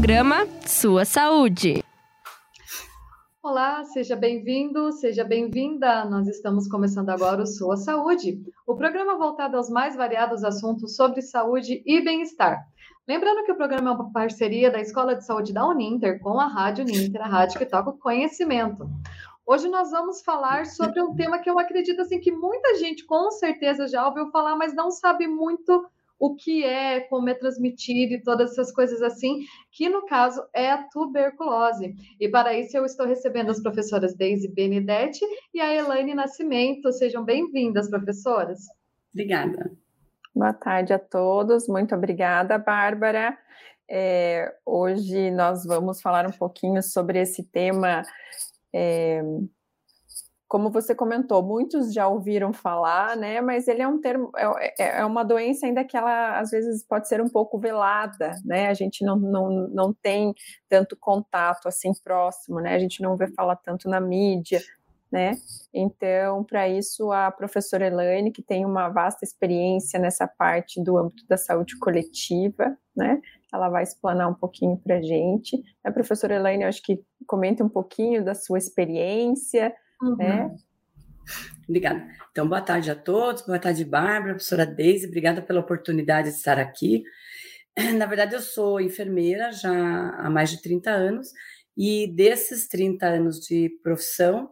programa Sua Saúde. Olá, seja bem-vindo, seja bem-vinda. Nós estamos começando agora o Sua Saúde, o programa voltado aos mais variados assuntos sobre saúde e bem-estar. Lembrando que o programa é uma parceria da Escola de Saúde da Uninter com a Rádio Uninter, a rádio que toca o conhecimento. Hoje nós vamos falar sobre um tema que eu acredito assim que muita gente com certeza já ouviu falar, mas não sabe muito o que é, como é transmitido e todas essas coisas assim, que no caso é a tuberculose. E para isso eu estou recebendo as professoras Deise Benedetti e a Elaine Nascimento. Sejam bem-vindas, professoras. Obrigada. Boa tarde a todos, muito obrigada, Bárbara. É, hoje nós vamos falar um pouquinho sobre esse tema é, como você comentou, muitos já ouviram falar, né? Mas ele é um termo, é, é, é, uma doença ainda que ela às vezes pode ser um pouco velada, né? A gente não, não, não tem tanto contato assim próximo, né? A gente não vê falar tanto na mídia, né? Então, para isso, a professora Elaine, que tem uma vasta experiência nessa parte do âmbito da saúde coletiva, né? Ela vai explanar um pouquinho para a gente. A professora Elaine, eu acho que comenta um pouquinho da sua experiência, Uhum. Né? Obrigada. Então, boa tarde a todos, boa tarde, Bárbara, professora Deise, obrigada pela oportunidade de estar aqui. Na verdade, eu sou enfermeira já há mais de 30 anos, e desses 30 anos de profissão,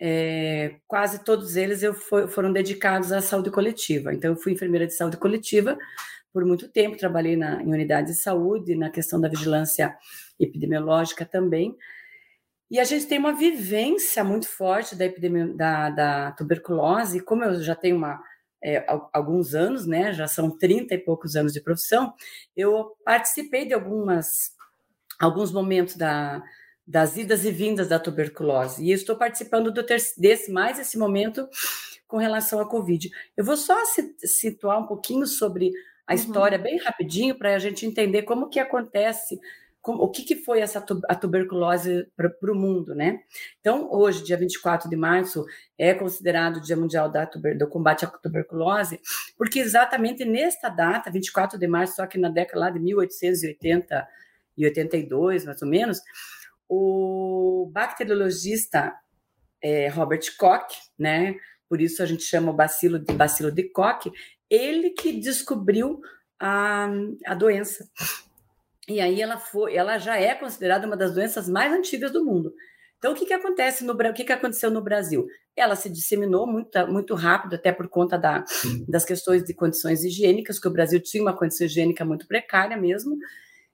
é, quase todos eles eu foi, foram dedicados à saúde coletiva. Então, eu fui enfermeira de saúde coletiva por muito tempo, trabalhei na, em unidade de saúde, na questão da vigilância epidemiológica também, e a gente tem uma vivência muito forte da epidemia da, da tuberculose, como eu já tenho uma, é, alguns anos, né, já são 30 e poucos anos de profissão, eu participei de algumas, alguns momentos da, das idas e vindas da tuberculose, e estou participando do ter, desse, mais esse momento com relação à Covid. Eu vou só situar um pouquinho sobre a uhum. história bem rapidinho para a gente entender como que acontece o que, que foi essa a tuberculose para o mundo, né? Então, hoje, dia 24 de março, é considerado o Dia Mundial da tuber, do Combate à Tuberculose, porque exatamente nesta data, 24 de março, só que na década lá de 1880 e 82, mais ou menos, o bacteriologista é, Robert Koch, né? Por isso a gente chama o bacilo de bacilo de Koch, ele que descobriu a, a doença. E aí ela foi, ela já é considerada uma das doenças mais antigas do mundo. Então, o que, que acontece no o que, que aconteceu no Brasil? Ela se disseminou muito, muito rápido, até por conta da, das questões de condições higiênicas, que o Brasil tinha uma condição higiênica muito precária mesmo,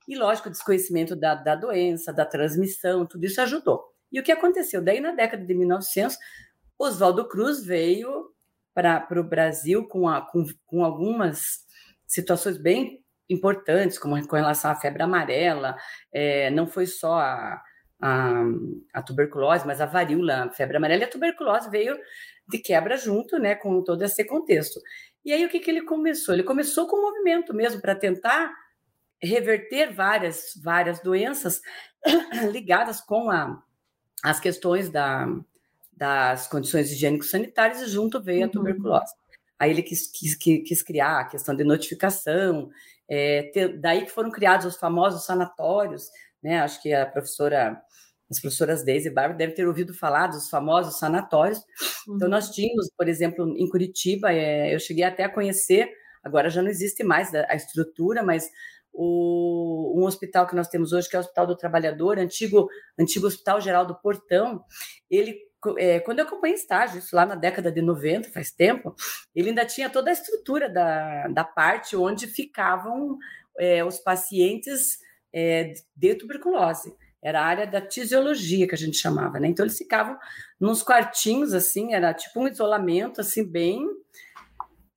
e lógico, o desconhecimento da, da doença, da transmissão, tudo isso ajudou. E o que aconteceu? Daí, na década de 1900, Oswaldo Cruz veio para o Brasil com, a, com, com algumas situações bem importantes, como com relação à febre amarela, é, não foi só a, a, a, tuberculose, mas a varíola, a febre amarela e a tuberculose veio de quebra junto, né, com todo esse contexto. E aí o que, que ele começou? Ele começou com um movimento mesmo para tentar reverter várias, várias doenças ligadas com a, as questões da, das condições higiênico-sanitárias e junto veio a uhum. tuberculose. Aí ele quis, quis, quis, criar a questão de notificação, é, ter, daí que foram criados os famosos sanatórios, né? Acho que a professora, as professoras Deise e Bárbara devem ter ouvido falar dos famosos sanatórios. Então, uhum. Então, nós tínhamos, por exemplo, em Curitiba, é, eu cheguei até a conhecer, agora já não existe mais a estrutura, mas o, um hospital que nós temos hoje, que é o Hospital do Trabalhador, antigo, antigo Hospital Geral do Portão, ele é, quando eu acompanhei estágio, isso lá na década de 90, faz tempo, ele ainda tinha toda a estrutura da, da parte onde ficavam é, os pacientes é, de tuberculose. Era a área da tisiologia que a gente chamava, né? Então eles ficavam nos quartinhos, assim, era tipo um isolamento, assim, bem.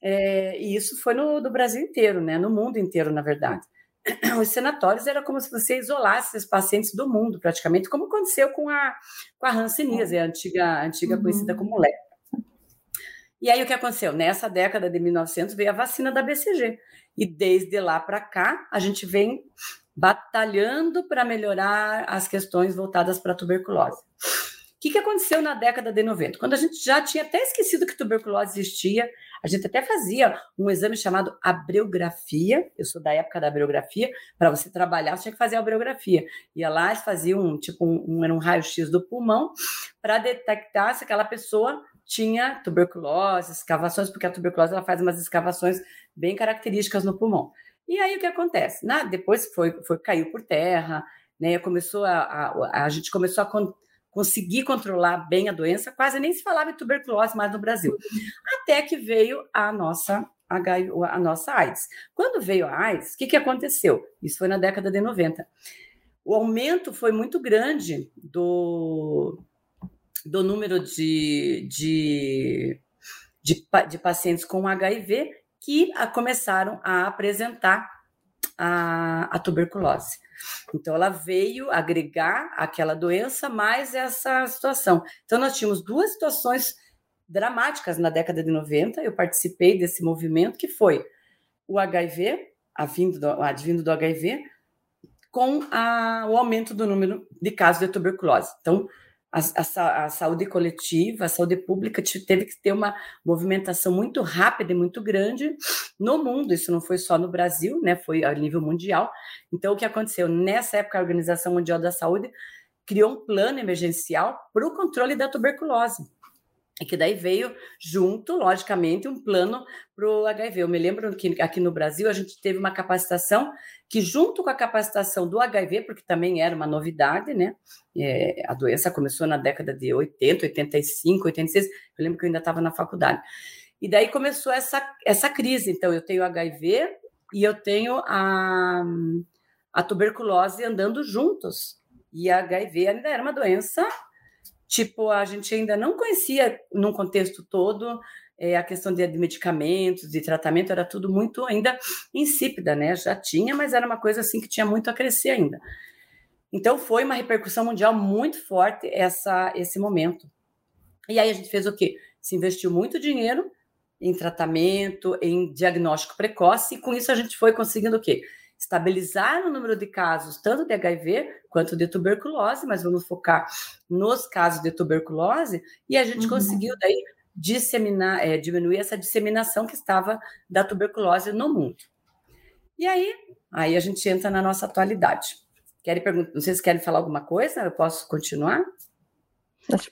É, e isso foi no, no Brasil inteiro, né? No mundo inteiro, na verdade. os senatórios era como se você isolasse os pacientes do mundo, praticamente, como aconteceu com a, com a hanseníase, a antiga, antiga uhum. conhecida como lepra. E aí o que aconteceu? Nessa década de 1900 veio a vacina da BCG. E desde lá para cá, a gente vem batalhando para melhorar as questões voltadas para a tuberculose. Que, que aconteceu na década de 90? Quando a gente já tinha até esquecido que tuberculose existia, a gente até fazia um exame chamado abreografia. Eu sou da época da abreografia. Para você trabalhar, você tinha que fazer a abreografia. Ia lá, eles faziam um, tipo um, um raio-x do pulmão para detectar se aquela pessoa tinha tuberculose, escavações, porque a tuberculose ela faz umas escavações bem características no pulmão. E aí o que acontece? Na, depois foi, foi caiu por terra, né? Começou a, a, a gente começou a conseguir controlar bem a doença, quase nem se falava em tuberculose mais no Brasil. Até que veio a nossa a nossa AIDS. Quando veio a AIDS, o que, que aconteceu? Isso foi na década de 90. O aumento foi muito grande do, do número de, de, de, de pacientes com HIV que a, começaram a apresentar a, a tuberculose. Então, ela veio agregar aquela doença mais essa situação. Então, nós tínhamos duas situações dramáticas na década de 90. Eu participei desse movimento, que foi o HIV, advindo do, advindo do HIV, com a, o aumento do número de casos de tuberculose. Então, a, a, saúde coletiva, a saúde pública teve que ter uma movimentação muito rápida e muito grande no mundo. Isso não foi só no Brasil, né? Foi a nível mundial. Então, o que aconteceu? Nessa época, a Organização Mundial da Saúde criou um plano emergencial para o controle da tuberculose. E que daí veio junto, logicamente, um plano para o HIV. Eu me lembro que aqui no Brasil a gente teve uma capacitação que, junto com a capacitação do HIV, porque também era uma novidade, né? É, a doença começou na década de 80, 85, 86. Eu lembro que eu ainda estava na faculdade. E daí começou essa, essa crise. Então, eu tenho HIV e eu tenho a, a tuberculose andando juntos. E a HIV ainda era uma doença Tipo, a gente ainda não conhecia, num contexto todo, é, a questão de, medicamentos, de tratamento, era tudo muito ainda insípida, né? Já tinha, mas era uma coisa assim que tinha muito a crescer ainda. Então, foi uma repercussão mundial muito forte essa, esse momento. E aí a gente fez o quê? Se investiu muito dinheiro em tratamento, em diagnóstico precoce, e com isso a gente foi conseguindo o quê? Estabilizar o número de casos, tanto de HIV quanto de tuberculose, mas vamos focar nos casos de tuberculose, e a gente uhum. conseguiu daí disseminar, é, diminuir essa disseminação que estava da tuberculose no mundo. E aí, aí a gente entra na nossa atualidade. Querem perguntar, não sei se querem falar alguma coisa, eu posso continuar?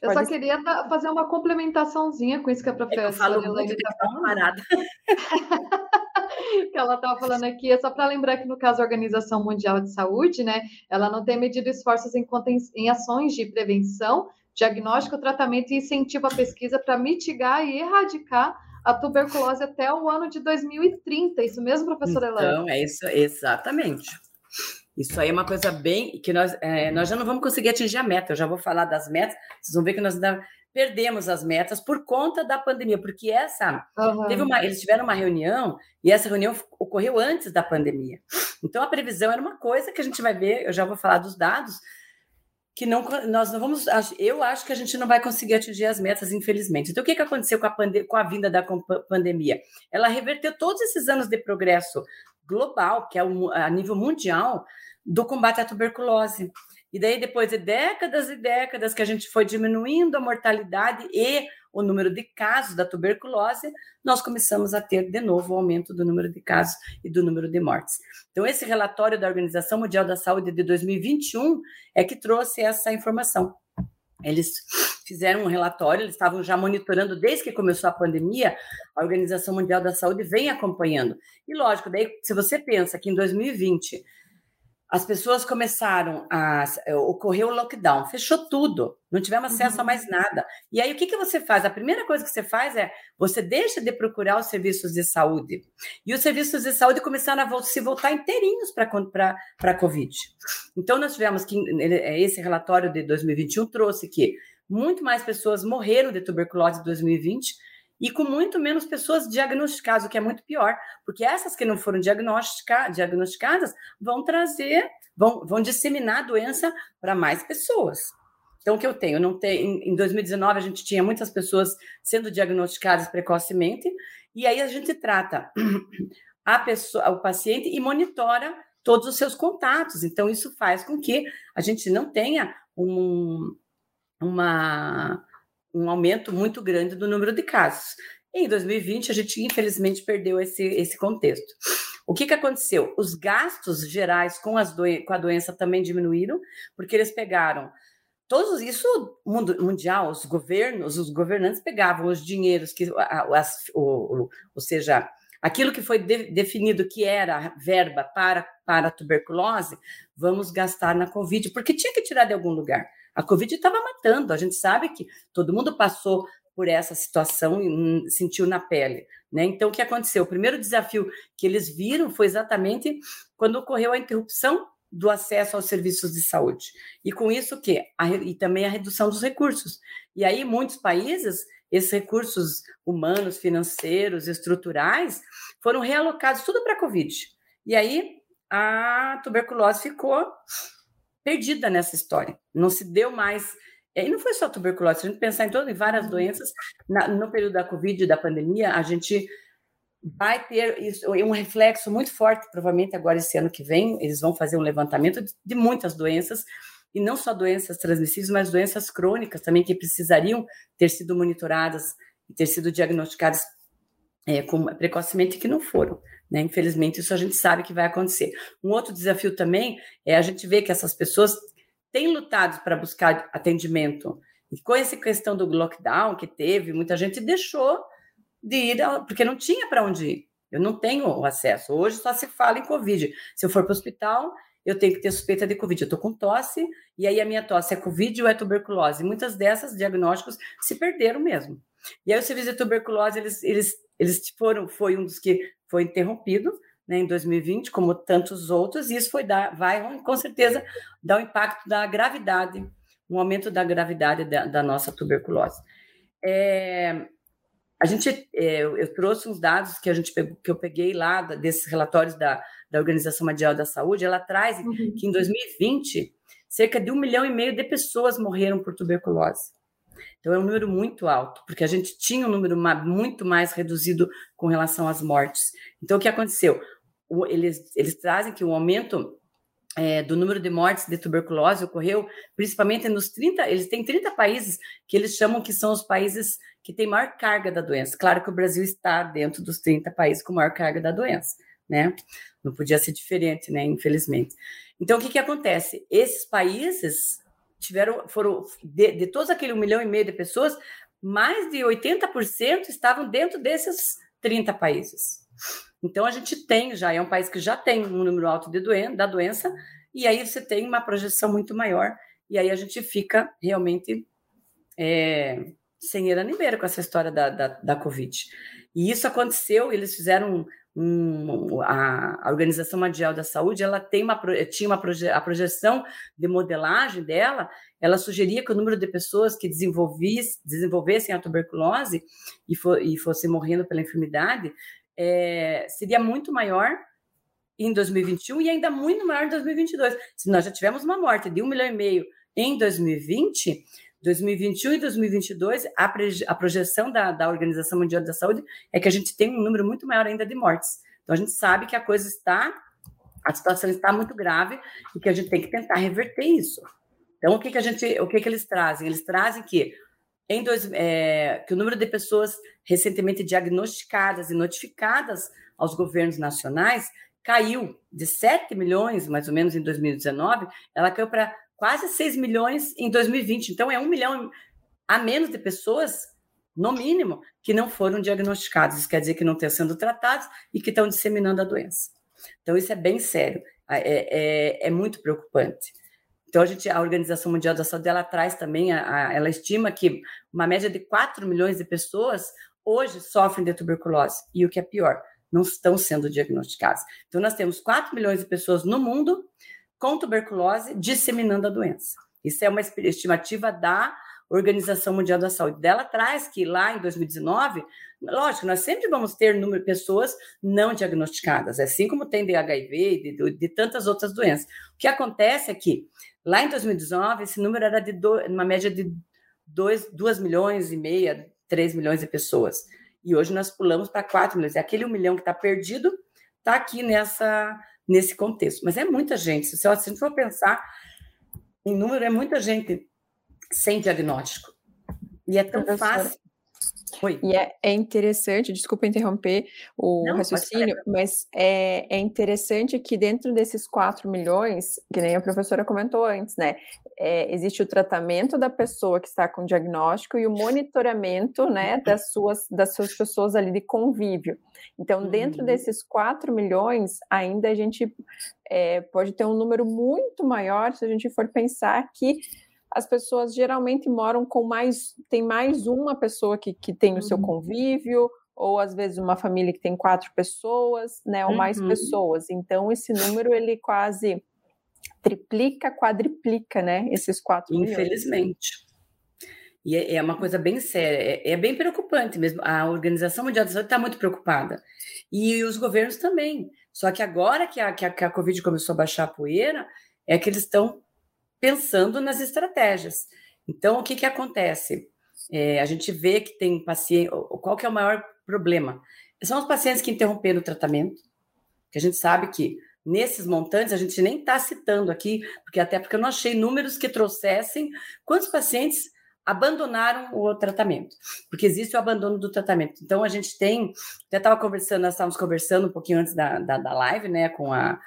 Eu só queria fazer uma complementaçãozinha com isso que a professora é que eu falo Elaine está falando. que ela estava falando aqui, é só para lembrar que no caso da Organização Mundial de Saúde, né, ela não tem medido esforços em, em ações de prevenção, diagnóstico, tratamento e incentivo à pesquisa para mitigar e erradicar a tuberculose até o ano de 2030. Isso mesmo, professora Elaine? Então, é isso, exatamente. Isso aí é uma coisa bem que nós, é, nós já não vamos conseguir atingir a meta. Eu já vou falar das metas. Vocês vão ver que nós ainda perdemos as metas por conta da pandemia, porque essa uhum. teve uma, eles tiveram uma reunião e essa reunião ocorreu antes da pandemia. Então a previsão era uma coisa que a gente vai ver, eu já vou falar dos dados que não nós não vamos, eu acho que a gente não vai conseguir atingir as metas, infelizmente. Então o que que aconteceu com a, pande, com a vinda da pandemia? Ela reverteu todos esses anos de progresso global, que é a nível mundial, do combate à tuberculose. E daí, depois de décadas e décadas que a gente foi diminuindo a mortalidade e o número de casos da tuberculose, nós começamos a ter de novo o aumento do número de casos e do número de mortes. Então, esse relatório da Organização Mundial da Saúde de 2021 é que trouxe essa informação. Eles fizeram um relatório, eles estavam já monitorando desde que começou a pandemia, a Organização Mundial da Saúde vem acompanhando. E lógico, daí se você pensa que em 2020 as pessoas começaram a. Eh, ocorreu o lockdown, fechou tudo, não tivemos acesso uhum. a mais nada. E aí, o que, que você faz? A primeira coisa que você faz é você deixa de procurar os serviços de saúde. E os serviços de saúde começaram a se voltar inteirinhos para a Covid. Então, nós tivemos que. Eh, esse relatório de 2021 trouxe que muito mais pessoas morreram de tuberculose em 2020 e com muito menos pessoas diagnosticadas, o que é muito pior, porque essas que não foram diagnostica, diagnosticadas vão trazer, vão, vão disseminar a doença para mais pessoas. Então, o que eu tenho? Não tenho, em 2019, a gente tinha muitas pessoas sendo diagnosticadas precocemente, e aí a gente trata a pessoa, o paciente e monitora todos os seus contatos. Então, isso faz com que a gente não tenha um, uma, um aumento muito grande do número de casos. Em 2020, a gente infelizmente perdeu esse, esse contexto. O que, que aconteceu? Os gastos gerais com, as com a doença também diminuíram, porque eles pegaram todos isso mundo mundial, os governos, os governantes pegavam os dinheiros que, as, o, ou seja, aquilo que foi de, definido que era verba para para a tuberculose, vamos gastar na Covid, porque tinha que tirar de algum lugar. A Covid estava matando, a gente sabe que todo mundo passou por essa situação e sentiu na pele. Né? Então, o que aconteceu? O primeiro desafio que eles viram foi exatamente quando ocorreu a interrupção do acesso aos serviços de saúde. E com isso o quê? A, e também a redução dos recursos. E aí, muitos países, esses recursos humanos, financeiros, estruturais, foram realocados tudo para a Covid. E aí, a tuberculose ficou perdida nessa história. Não se deu mais. E não foi só tuberculose, se a gente pensar em, todo, em várias uhum. doenças, na, no período da Covid e da pandemia, a gente vai ter isso, um reflexo muito forte, provavelmente agora esse ano que vem, eles vão fazer um levantamento de, de muitas doenças, e não só doenças transmissíveis, mas doenças crônicas também que precisariam ter sido monitoradas e ter sido diagnosticadas é, com, precocemente que não foram. Né? Infelizmente, isso a gente sabe que vai acontecer. Um outro desafio também é a gente ver que essas pessoas têm lutado para buscar atendimento. E com essa questão do lockdown que teve, muita gente deixou de ir, porque não tinha para onde ir. Eu não tenho acesso. Hoje só se fala em Covid. Se eu for para o hospital, eu tenho que ter suspeita de Covid. Eu estou com tosse, e aí a minha tosse é Covid ou é tuberculose. Muitas dessas diagnósticos se perderam mesmo. E aí o serviço de tuberculose, eles, eles, eles foram, foi um dos que foi interrompido né, em 2020, como tantos outros, e isso foi dar, vai com certeza dar um impacto da gravidade, um aumento da gravidade da, da nossa tuberculose. É, a gente, é, eu trouxe uns dados que a gente que eu peguei lá desses relatórios da, da Organização Mundial da Saúde. Ela traz uhum. que em 2020 cerca de um milhão e meio de pessoas morreram por tuberculose. Então é um número muito alto, porque a gente tinha um número muito mais reduzido com relação às mortes. Então o que aconteceu? Eles, eles trazem que o aumento é, do número de mortes de tuberculose ocorreu principalmente nos 30, eles têm 30 países que eles chamam que são os países que têm maior carga da doença. Claro que o Brasil está dentro dos 30 países com maior carga da doença, né? Não podia ser diferente, né? Infelizmente. Então, o que, que acontece? Esses países tiveram, foram, de, de todos aquele um milhão e meio de pessoas, mais de 80% estavam dentro desses 30 países. Então, a gente tem já, é um país que já tem um número alto de doen da doença, e aí você tem uma projeção muito maior, e aí a gente fica realmente é, sem era nem com essa história da, da, da Covid. E isso aconteceu, eles fizeram um, a, a, Organização Mundial da Saúde, ela tem uma, tinha uma proje, a projeção de modelagem dela, ela sugeria que o número de pessoas que desenvolvessem a tuberculose e, for, e fossem morrendo pela enfermidade é, seria muito maior em 2021 e ainda muito maior em 2022. Se nós já tivemos uma morte de um milhão e meio em 2020, 2021 e 2022, a, a projeção da, da Organização Mundial da Saúde é que a gente tem um número muito maior ainda de mortes. Então, a gente sabe que a coisa está, a situação está muito grave e que a gente tem que tentar reverter isso. Então, o que, que a gente, o que, que eles trazem? Eles trazem que em dois, é, que o número de pessoas recentemente diagnosticadas e notificadas aos governos nacionais caiu de 7 milhões, mais ou menos, em 2019, ela caiu para quase 6 milhões em 2020. Então, é um milhão a menos de pessoas, no mínimo, que não foram diagnosticadas. Isso quer dizer que não estão sendo tratados e que estão disseminando a doença. Então, isso é bem sério, é, é, é muito preocupante. Então, a, gente, a Organização Mundial da Saúde ela traz também, a, a, ela estima que uma média de 4 milhões de pessoas hoje sofrem de tuberculose. E o que é pior, não estão sendo diagnosticadas. Então, nós temos 4 milhões de pessoas no mundo com tuberculose disseminando a doença. Isso é uma estimativa da Organização Mundial da Saúde. Dela traz que lá em 2019, lógico, nós sempre vamos ter número de pessoas não diagnosticadas, assim como tem de HIV e de, de, tantas outras doenças. O que acontece é que lá em 2019, esse número era de do, uma média de 2 milhões e meia, 3 milhões de pessoas. E hoje nós pulamos para 4 milhões. E aquele um milhão que está perdido está aqui nessa nesse contexto. Mas é muita gente. Se a gente for pensar em número, é muita gente sem diagnóstico. E é tão fácil Oi. E é, é interessante, desculpa interromper o Não, raciocínio, mas é, é interessante que dentro desses 4 milhões, que nem a professora comentou antes, né? É, existe o tratamento da pessoa que está com diagnóstico e o monitoramento né, das, suas, das suas pessoas ali de convívio. Então, dentro uhum. desses 4 milhões, ainda a gente é, pode ter um número muito maior se a gente for pensar que as pessoas geralmente moram com mais, tem mais uma pessoa que, que tem o seu uhum. convívio, ou às vezes uma família que tem quatro pessoas, né, ou mais uhum. pessoas. Então, esse número, ele quase triplica, quadriplica, né, esses quatro Infelizmente. Milhões. E é, é uma coisa bem séria, é, é bem preocupante mesmo. A Organização Mundial da Saúde está muito preocupada. E os governos também. Só que agora que a, que a, que a Covid começou a baixar a poeira, é que eles estão pensando nas estratégias. Então, o que, que acontece? É, a gente vê que tem paciente. Qual que é o maior problema? São os pacientes que interromperam o tratamento, que a gente sabe que nesses montantes a gente nem está citando aqui, porque até porque eu não achei números que trouxessem quantos pacientes abandonaram o tratamento, porque existe o abandono do tratamento. Então a gente tem, até estava conversando, nós estávamos conversando um pouquinho antes da, da, da live, né, com a,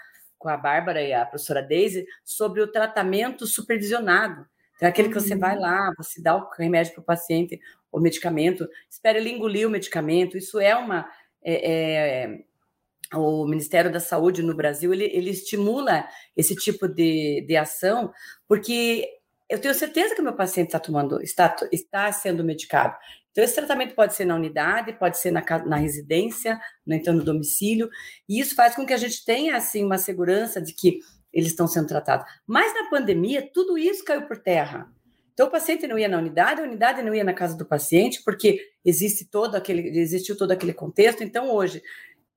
com a Bárbara e a professora Daisy sobre o tratamento supervisionado. Então, é aquele que você vai uhum. lá, você dá o remédio para o paciente, o medicamento, espera ele engolir o medicamento. Isso é uma. É, é, o Ministério da Saúde no Brasil ele, ele estimula esse tipo de, de ação, porque eu tenho certeza que o meu paciente está tomando, está, está sendo medicado. Então, esse tratamento pode ser na unidade, pode ser na, na residência, no entorno do domicílio, e isso faz com que a gente tenha, assim, uma segurança de que eles estão sendo tratados. Mas na pandemia, tudo isso caiu por terra. Então, o paciente não ia na unidade, a unidade não ia na casa do paciente, porque existe todo aquele, existiu todo aquele contexto. Então, hoje,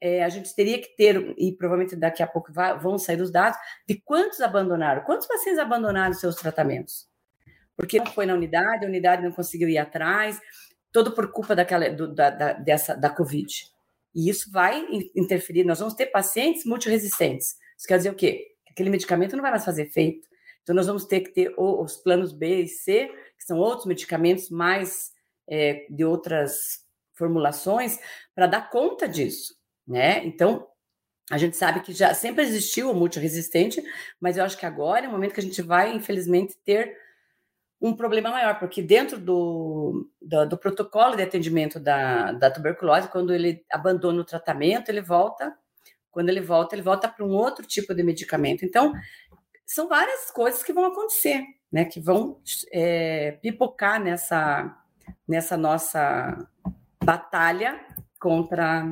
é, a gente teria que ter, e provavelmente daqui a pouco vai, vão sair os dados, de quantos abandonaram, quantos pacientes abandonaram seus tratamentos. Porque não foi na unidade, a unidade não conseguiu ir atrás, todo por culpa daquela, do, da, da, dessa, da Covid. E isso vai interferir. Nós vamos ter pacientes multiresistentes. Isso quer dizer o quê? Aquele medicamento não vai mais fazer efeito. Então, nós vamos ter que ter os planos B e C, que são outros medicamentos mais é, de outras formulações, para dar conta disso, né? Então, a gente sabe que já sempre existiu o multiresistente, mas eu acho que agora é o momento que a gente vai, infelizmente, ter um problema maior, porque dentro do, do, do protocolo de atendimento da, da tuberculose, quando ele abandona o tratamento, ele volta, quando ele volta, ele volta para um outro tipo de medicamento. Então, são várias coisas que vão acontecer, né, que vão é, pipocar nessa, nessa nossa batalha contra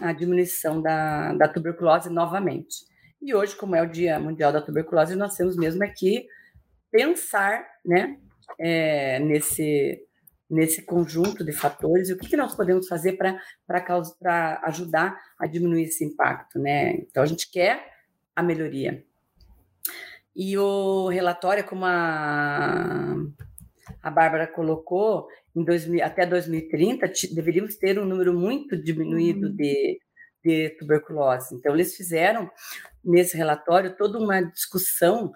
a diminuição da, da tuberculose novamente. E hoje, como é o Dia Mundial da Tuberculose, nós temos mesmo aqui pensar né, é, nesse, nesse conjunto de fatores e o que, que nós podemos fazer para ajudar a diminuir esse impacto. Né? Então, a gente quer a melhoria. E o relatório, como a, a Bárbara colocou, em 2000, até 2030, deveríamos ter um número muito diminuído uhum. de, de tuberculose. Então, eles fizeram nesse relatório toda uma discussão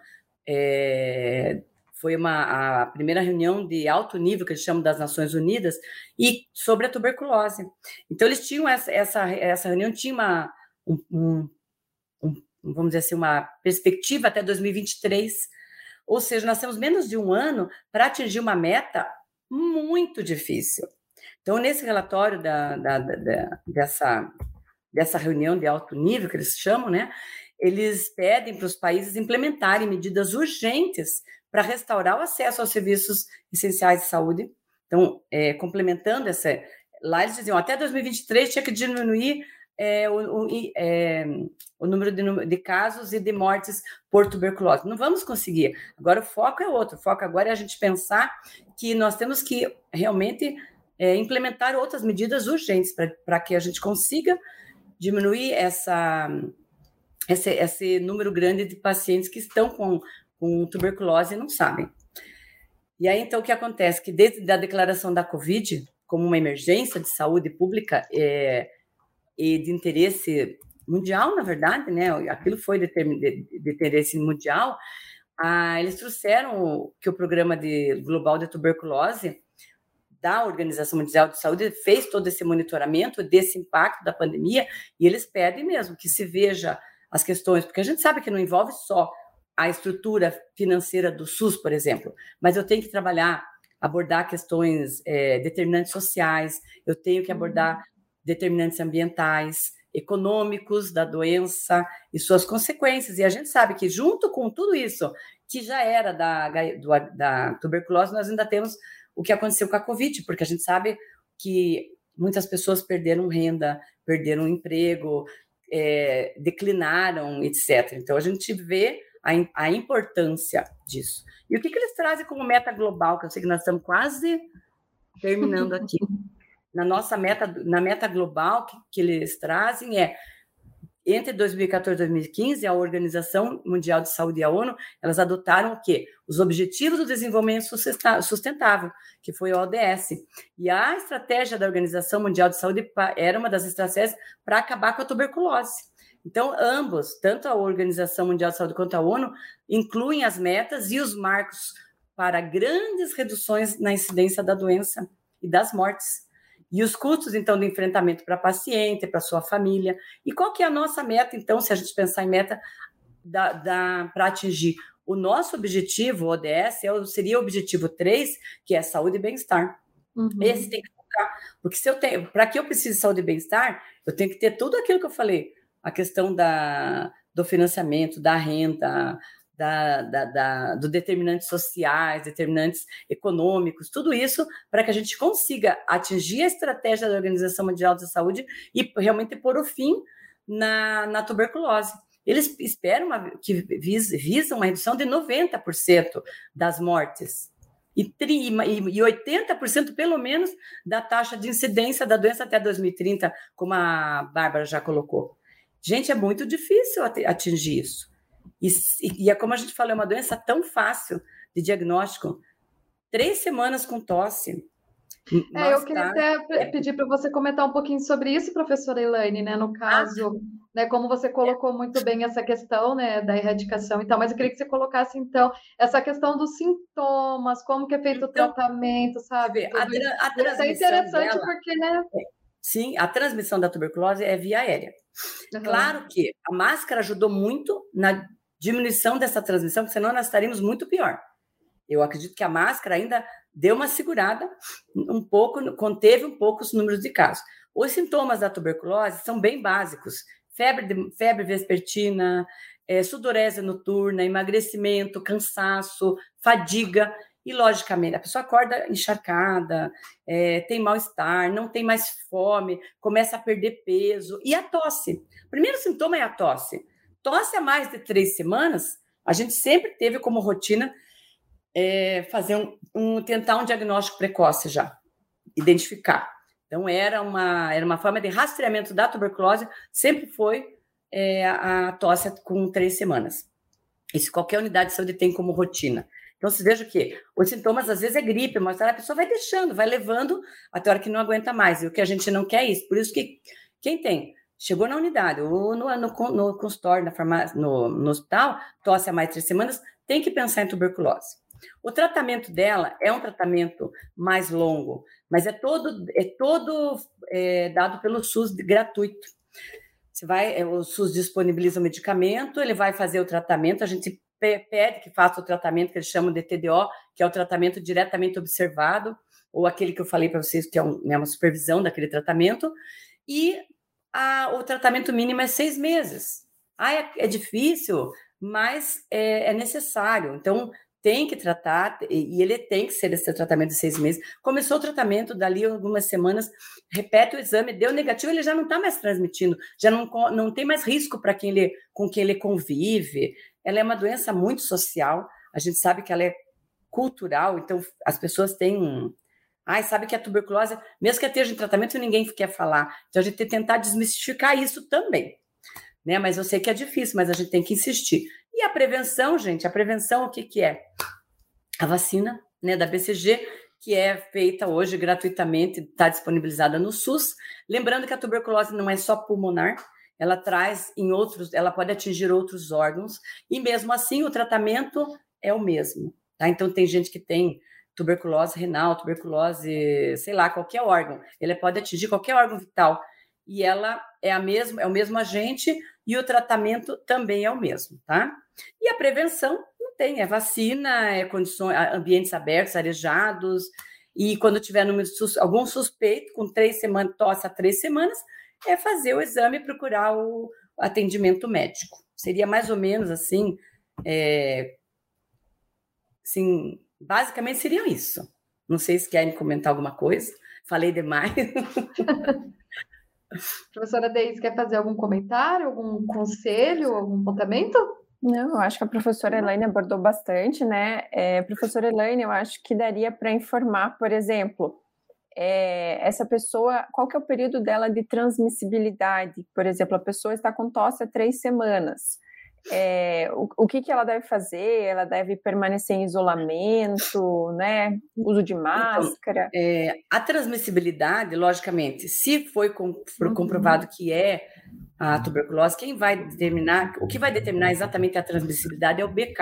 é, foi uma, a primeira reunião de alto nível, que eles chamam das Nações Unidas, e sobre a tuberculose. Então, eles tinham essa, essa, essa reunião, tinha uma, um, um, vamos dizer assim, uma perspectiva até 2023, ou seja, nós temos menos de um ano para atingir uma meta muito difícil. Então, nesse relatório da, da, da, dessa, dessa reunião de alto nível, que eles chamam, né, eles pedem para os países implementarem medidas urgentes para restaurar o acesso aos serviços essenciais de saúde. Então, é, complementando essa, lá eles diziam até 2023 tinha que diminuir é, o, o, é, o, número de, de, casos e de mortes por tuberculose. Não vamos conseguir. Agora o foco é outro. O foco agora é a gente pensar que nós temos que realmente é, implementar outras medidas urgentes para que a gente consiga diminuir essa esse, esse número grande de pacientes que estão com, com tuberculose e não sabem. E aí, então, o que acontece? Que desde a declaração da Covid como uma emergência de saúde pública é, e de interesse mundial, na verdade, né? Aquilo foi de, de, interesse mundial. ah, eles trouxeram que o programa de, global de tuberculose da Organização Mundial de Saúde fez todo esse monitoramento desse impacto da pandemia e eles pedem mesmo que se veja as questões, porque a gente sabe que não envolve só a estrutura financeira do SUS, por exemplo, mas eu tenho que trabalhar, abordar questões é, determinantes sociais, eu tenho que abordar uhum. determinantes ambientais, econômicos da doença e suas consequências. E a gente sabe que, junto com tudo isso, que já era da, do, da tuberculose, nós ainda temos o que aconteceu com a Covid, porque a gente sabe que muitas pessoas perderam renda, perderam emprego, é, declinaram, etc. Então, a gente vê a, a importância disso. E o que, que eles trazem como meta global, que eu sei que nós estamos quase terminando aqui. na nossa meta, na meta global que, que eles trazem é entre 2014 e 2015, a Organização Mundial de Saúde e a ONU, elas adotaram o quê? Os Objetivos do Desenvolvimento Sustentável, que foi o ODS. E a estratégia da Organização Mundial de Saúde era uma das estratégias para acabar com a tuberculose. Então, ambos, tanto a Organização Mundial de Saúde quanto a ONU, incluem as metas e os marcos para grandes reduções na incidência da doença e das mortes. E os custos, então, do enfrentamento para paciente, para sua família. E qual que é a nossa meta, então, se a gente pensar em meta da, da para atingir o nosso objetivo, o ODS, é seria o objetivo 3, que é saúde e bem-estar. Uhum. Esse tem que focar. Porque se eu tenho, para que eu precise de saúde e bem-estar, eu tenho que ter tudo aquilo que eu falei, a questão da, do financiamento, da renda, da, da, da, do determinantes sociais, determinantes econômicos, tudo isso para que a gente consiga atingir a estratégia da Organização Mundial da Saúde e realmente pôr o fim na, na tuberculose. Eles esperam uma, que vis, visam uma redução de 90% das mortes e, tri, e 80% pelo menos da taxa de incidência da doença até 2030, como a Bárbara já colocou. Gente, é muito difícil atingir isso. E, e é como a gente falou, é uma doença tão fácil de diagnóstico. Três semanas com tosse. É, eu queria até é pedir para você comentar um pouquinho sobre isso, professora Elaine, né? No ah. caso, né, como você colocou muito bem essa questão né, da erradicação e tal, mas eu queria que você colocasse, então, essa questão dos sintomas, como que é feito então, o tratamento, sabe? A, tra a transmissão é interessante dela, porque, né? Sim, a transmissão da tuberculose é via aérea. Uhum. Claro que a máscara ajudou muito na diminuição dessa transmissão, porque senão nós estaríamos muito pior. Eu acredito que a máscara ainda deu uma segurada um pouco, conteve um pouco os números de casos. Os sintomas da tuberculose são bem básicos: febre, de, febre vespertina, é, sudorese noturna, emagrecimento, cansaço, fadiga. E, logicamente, a pessoa acorda encharcada, é, tem mal-estar, não tem mais fome, começa a perder peso. E a tosse. O primeiro sintoma é a tosse. Tosse há mais de três semanas, a gente sempre teve como rotina é, fazer um, um, tentar um diagnóstico precoce já, identificar. Então era uma era uma forma de rastreamento da tuberculose, sempre foi é, a tosse com três semanas. Isso qualquer unidade de saúde tem como rotina. Então, vocês vejam que os sintomas às vezes é gripe, mas a pessoa vai deixando, vai levando até a hora que não aguenta mais. E o que a gente não quer é isso. Por isso que quem tem chegou na unidade ou no, no, no consultório, na farmácia, no, no hospital, tosse há mais de três semanas, tem que pensar em tuberculose. O tratamento dela é um tratamento mais longo, mas é todo, é todo é, dado pelo SUS gratuito. Você vai, é, o SUS disponibiliza o medicamento, ele vai fazer o tratamento, a gente pede que faça o tratamento que eles chamam de TDO, que é o tratamento diretamente observado, ou aquele que eu falei para vocês, que é um, né, uma supervisão daquele tratamento, e a, o tratamento mínimo é seis meses. Ah, é, é difícil, mas é, é, necessário. Então, tem que tratar, e ele tem que ser esse tratamento de seis meses. Começou o tratamento, dali algumas semanas, repete o exame, deu negativo, ele já não está mais transmitindo, já não, não tem mais risco para quem ele, com quem ele convive. Ela é uma doença muito social, a gente sabe que ela é cultural, então as pessoas têm Ai, sabe que a tuberculose, mesmo que esteja em tratamento, ninguém quer falar. Então a gente tem que tentar desmistificar isso também. Né? Mas eu sei que é difícil, mas a gente tem que insistir. E a prevenção, gente, a prevenção o que, que é? A vacina né, da BCG, que é feita hoje gratuitamente, está disponibilizada no SUS. Lembrando que a tuberculose não é só pulmonar, ela traz em outros, ela pode atingir outros órgãos, e mesmo assim o tratamento é o mesmo. Tá? Então, tem gente que tem tuberculose renal, tuberculose, sei lá, qualquer órgão. Ele pode atingir qualquer órgão vital. E ela é a mesma, é o mesmo agente e o tratamento também é o mesmo, tá? E a prevenção não tem, é vacina, é condições, ambientes abertos, arejados, e quando tiver número, algum suspeito, com três semanas, tosse a três semanas, é fazer o exame e procurar o atendimento médico. Seria mais ou menos assim, é, assim, basicamente seria isso. Não sei se querem comentar alguma coisa. Falei demais. Professora Deise, quer fazer algum comentário, algum conselho, algum apontamento? Não, eu acho que a professora Elaine abordou bastante, né? É, professora Elaine, eu acho que daria para informar, por exemplo, é, essa pessoa, qual que é o período dela de transmissibilidade? Por exemplo, a pessoa está com tosse há três semanas. É, o, o que, que ela deve fazer? Ela deve permanecer em isolamento, né? Uso de então, máscara. Então, é, a transmissibilidade, logicamente, se foi com, uhum. comprovado que é a tuberculose, quem vai determinar, o que vai determinar exatamente a transmissibilidade é o BK,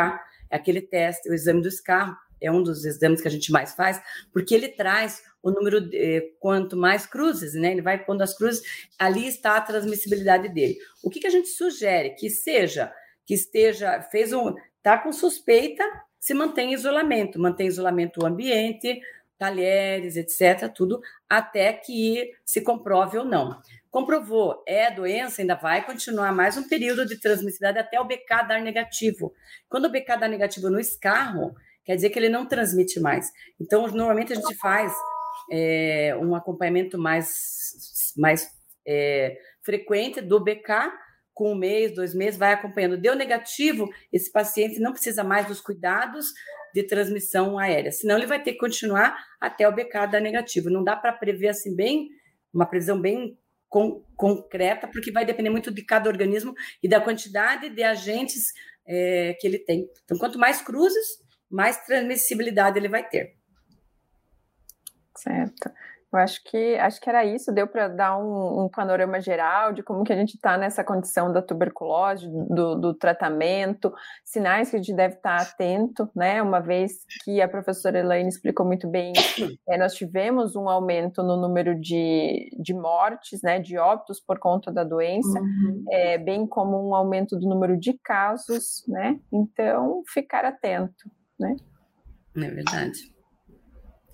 é aquele teste, o exame do escarro, é um dos exames que a gente mais faz, porque ele traz o número, de, eh, quanto mais cruzes, né? Ele vai pondo as cruzes, ali está a transmissibilidade dele. O que, que a gente sugere? Que seja que esteja, fez um, está com suspeita, se mantém em isolamento, mantém isolamento o ambiente, talheres, etc., tudo, até que se comprove ou não. Comprovou, é doença, ainda vai continuar mais um período de transmissibilidade até o BK dar negativo. Quando o BK dá negativo no escarro, quer dizer que ele não transmite mais. Então, normalmente a gente faz é, um acompanhamento mais, mais é, frequente do BK com um mês, dois meses, vai acompanhando. Deu negativo, esse paciente não precisa mais dos cuidados de transmissão aérea, senão ele vai ter que continuar até o BK dar negativo. Não dá para prever assim bem, uma previsão bem com, concreta, porque vai depender muito de cada organismo e da quantidade de agentes é, que ele tem. Então, quanto mais cruzes, mais transmissibilidade ele vai ter. Certo. Eu acho que acho que era isso, deu para dar um, um, panorama geral de como que a gente está nessa condição da tuberculose, do, do, tratamento, sinais que a gente deve estar tá atento, né? Uma vez que a professora Elaine explicou muito bem, é, nós tivemos um aumento no número de, de mortes, né? De óbitos por conta da doença, uhum. é, bem como um aumento do número de casos, né? Então, ficar atento, né? É verdade.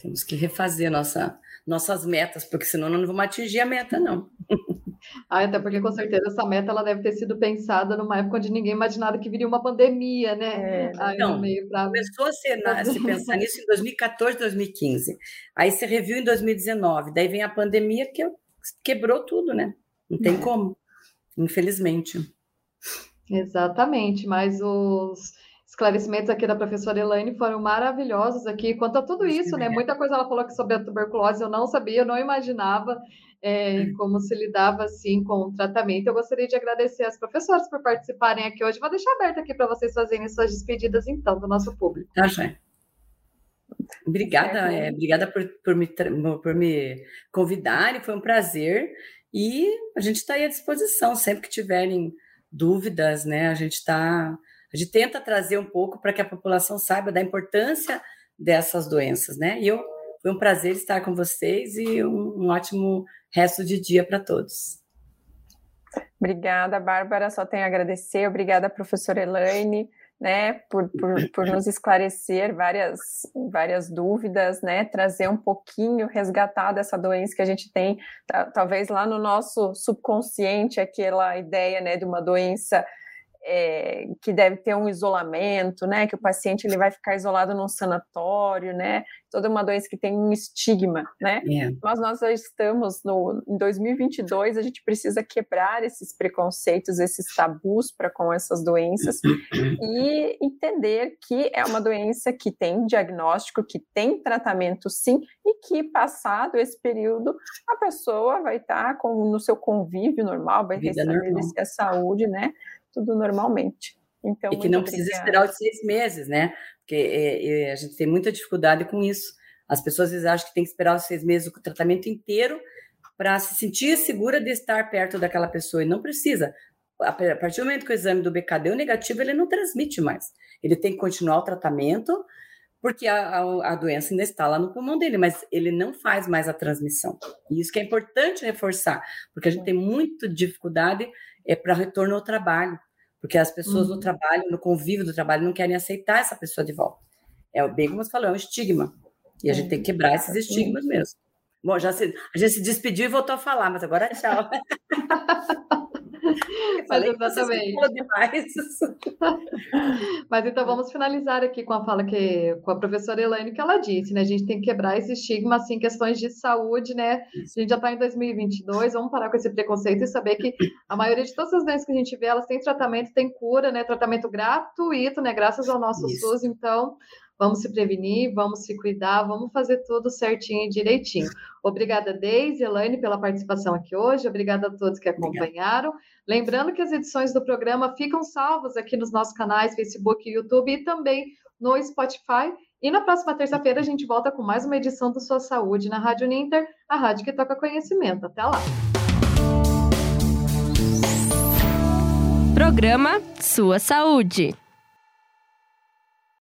Temos que refazer nossa nossas metas, porque senão não vamos atingir a meta, não. Ah, até porque com certeza essa meta ela deve ter sido pensada numa época onde ninguém imaginava que viria uma pandemia, né? É, Aí não, pra... começou a se, a se pensar nisso em 2014, 2015. Aí se reviu em 2019. Daí vem a pandemia que quebrou tudo, né? Não tem como, infelizmente. Exatamente, mas os esclarecimentos aqui da professora Elaine foram maravilhosos aqui quanto a tudo isso, né? Muita coisa ela falou aqui sobre a tuberculose, eu não sabia, eu não imaginava é, como se lidava assim com o tratamento. Eu gostaria de agradecer às professoras por participarem aqui hoje. Vou deixar aberto aqui para vocês fazerem suas despedidas, então, do nosso público. Tá, já. Obrigada, é, obrigada por, por, me, por me convidarem, foi um prazer. E a gente está aí à disposição, sempre que tiverem dúvidas, né? A gente está a gente tenta trazer um pouco para que a população saiba da importância dessas doenças, né? E eu foi um prazer estar com vocês e um, um ótimo resto de dia para todos. Obrigada, Bárbara. Só tenho a agradecer. Obrigada, professora Elaine, né, por, por, por nos esclarecer várias, várias dúvidas, né, trazer um pouquinho, resgatar dessa doença que a gente tem, talvez lá no nosso subconsciente, aquela ideia, né, de uma doença é, que deve ter um isolamento, né? Que o paciente ele vai ficar isolado num sanatório, né? Toda uma doença que tem um estigma, né? É. Mas nós já estamos no em 2022, a gente precisa quebrar esses preconceitos, esses tabus para com essas doenças e entender que é uma doença que tem diagnóstico, que tem tratamento sim, e que passado esse período a pessoa vai estar com no seu convívio normal, vai restabelecer a saúde, né? Tudo normalmente. Então, e que não precisa esperar os seis meses, né? Porque é, é, a gente tem muita dificuldade com isso. As pessoas vezes acham que tem que esperar os seis meses o tratamento inteiro para se sentir segura de estar perto daquela pessoa, e não precisa. a partir do momento que o exame do BK deu negativo, ele não transmite mais. Ele tem que continuar o tratamento, porque a, a, a, doença ainda está lá no pulmão dele, mas ele não faz mais a transmissão. E isso que é importante reforçar, porque a gente tem muita dificuldade é, para retorno ao trabalho, porque as pessoas uhum. no trabalho, no convívio do trabalho, não querem aceitar essa pessoa de volta. É bem como você falou, é um estigma. E a gente tem que quebrar esses estigmas mesmo. Bom, já se, a gente se despediu e voltou a falar, mas agora tchau. Falei exatamente. Mas então vamos finalizar aqui com a fala que com a professora Elaine que ela disse, né? A gente tem que quebrar esse estigma assim, questões de saúde, né? A gente já está em 2022, vamos parar com esse preconceito e saber que a maioria de todas as doenças que a gente vê, elas têm tratamento, tem cura, né? Tratamento gratuito, né? Graças ao nosso Isso. SUS, então Vamos se prevenir, vamos se cuidar, vamos fazer tudo certinho e direitinho. Obrigada, Deise, Elaine, pela participação aqui hoje. Obrigada a todos que acompanharam. Obrigada. Lembrando que as edições do programa ficam salvas aqui nos nossos canais Facebook YouTube e também no Spotify. E na próxima terça-feira a gente volta com mais uma edição do Sua Saúde na Rádio Ninter, a rádio que toca conhecimento. Até lá! Programa Sua Saúde.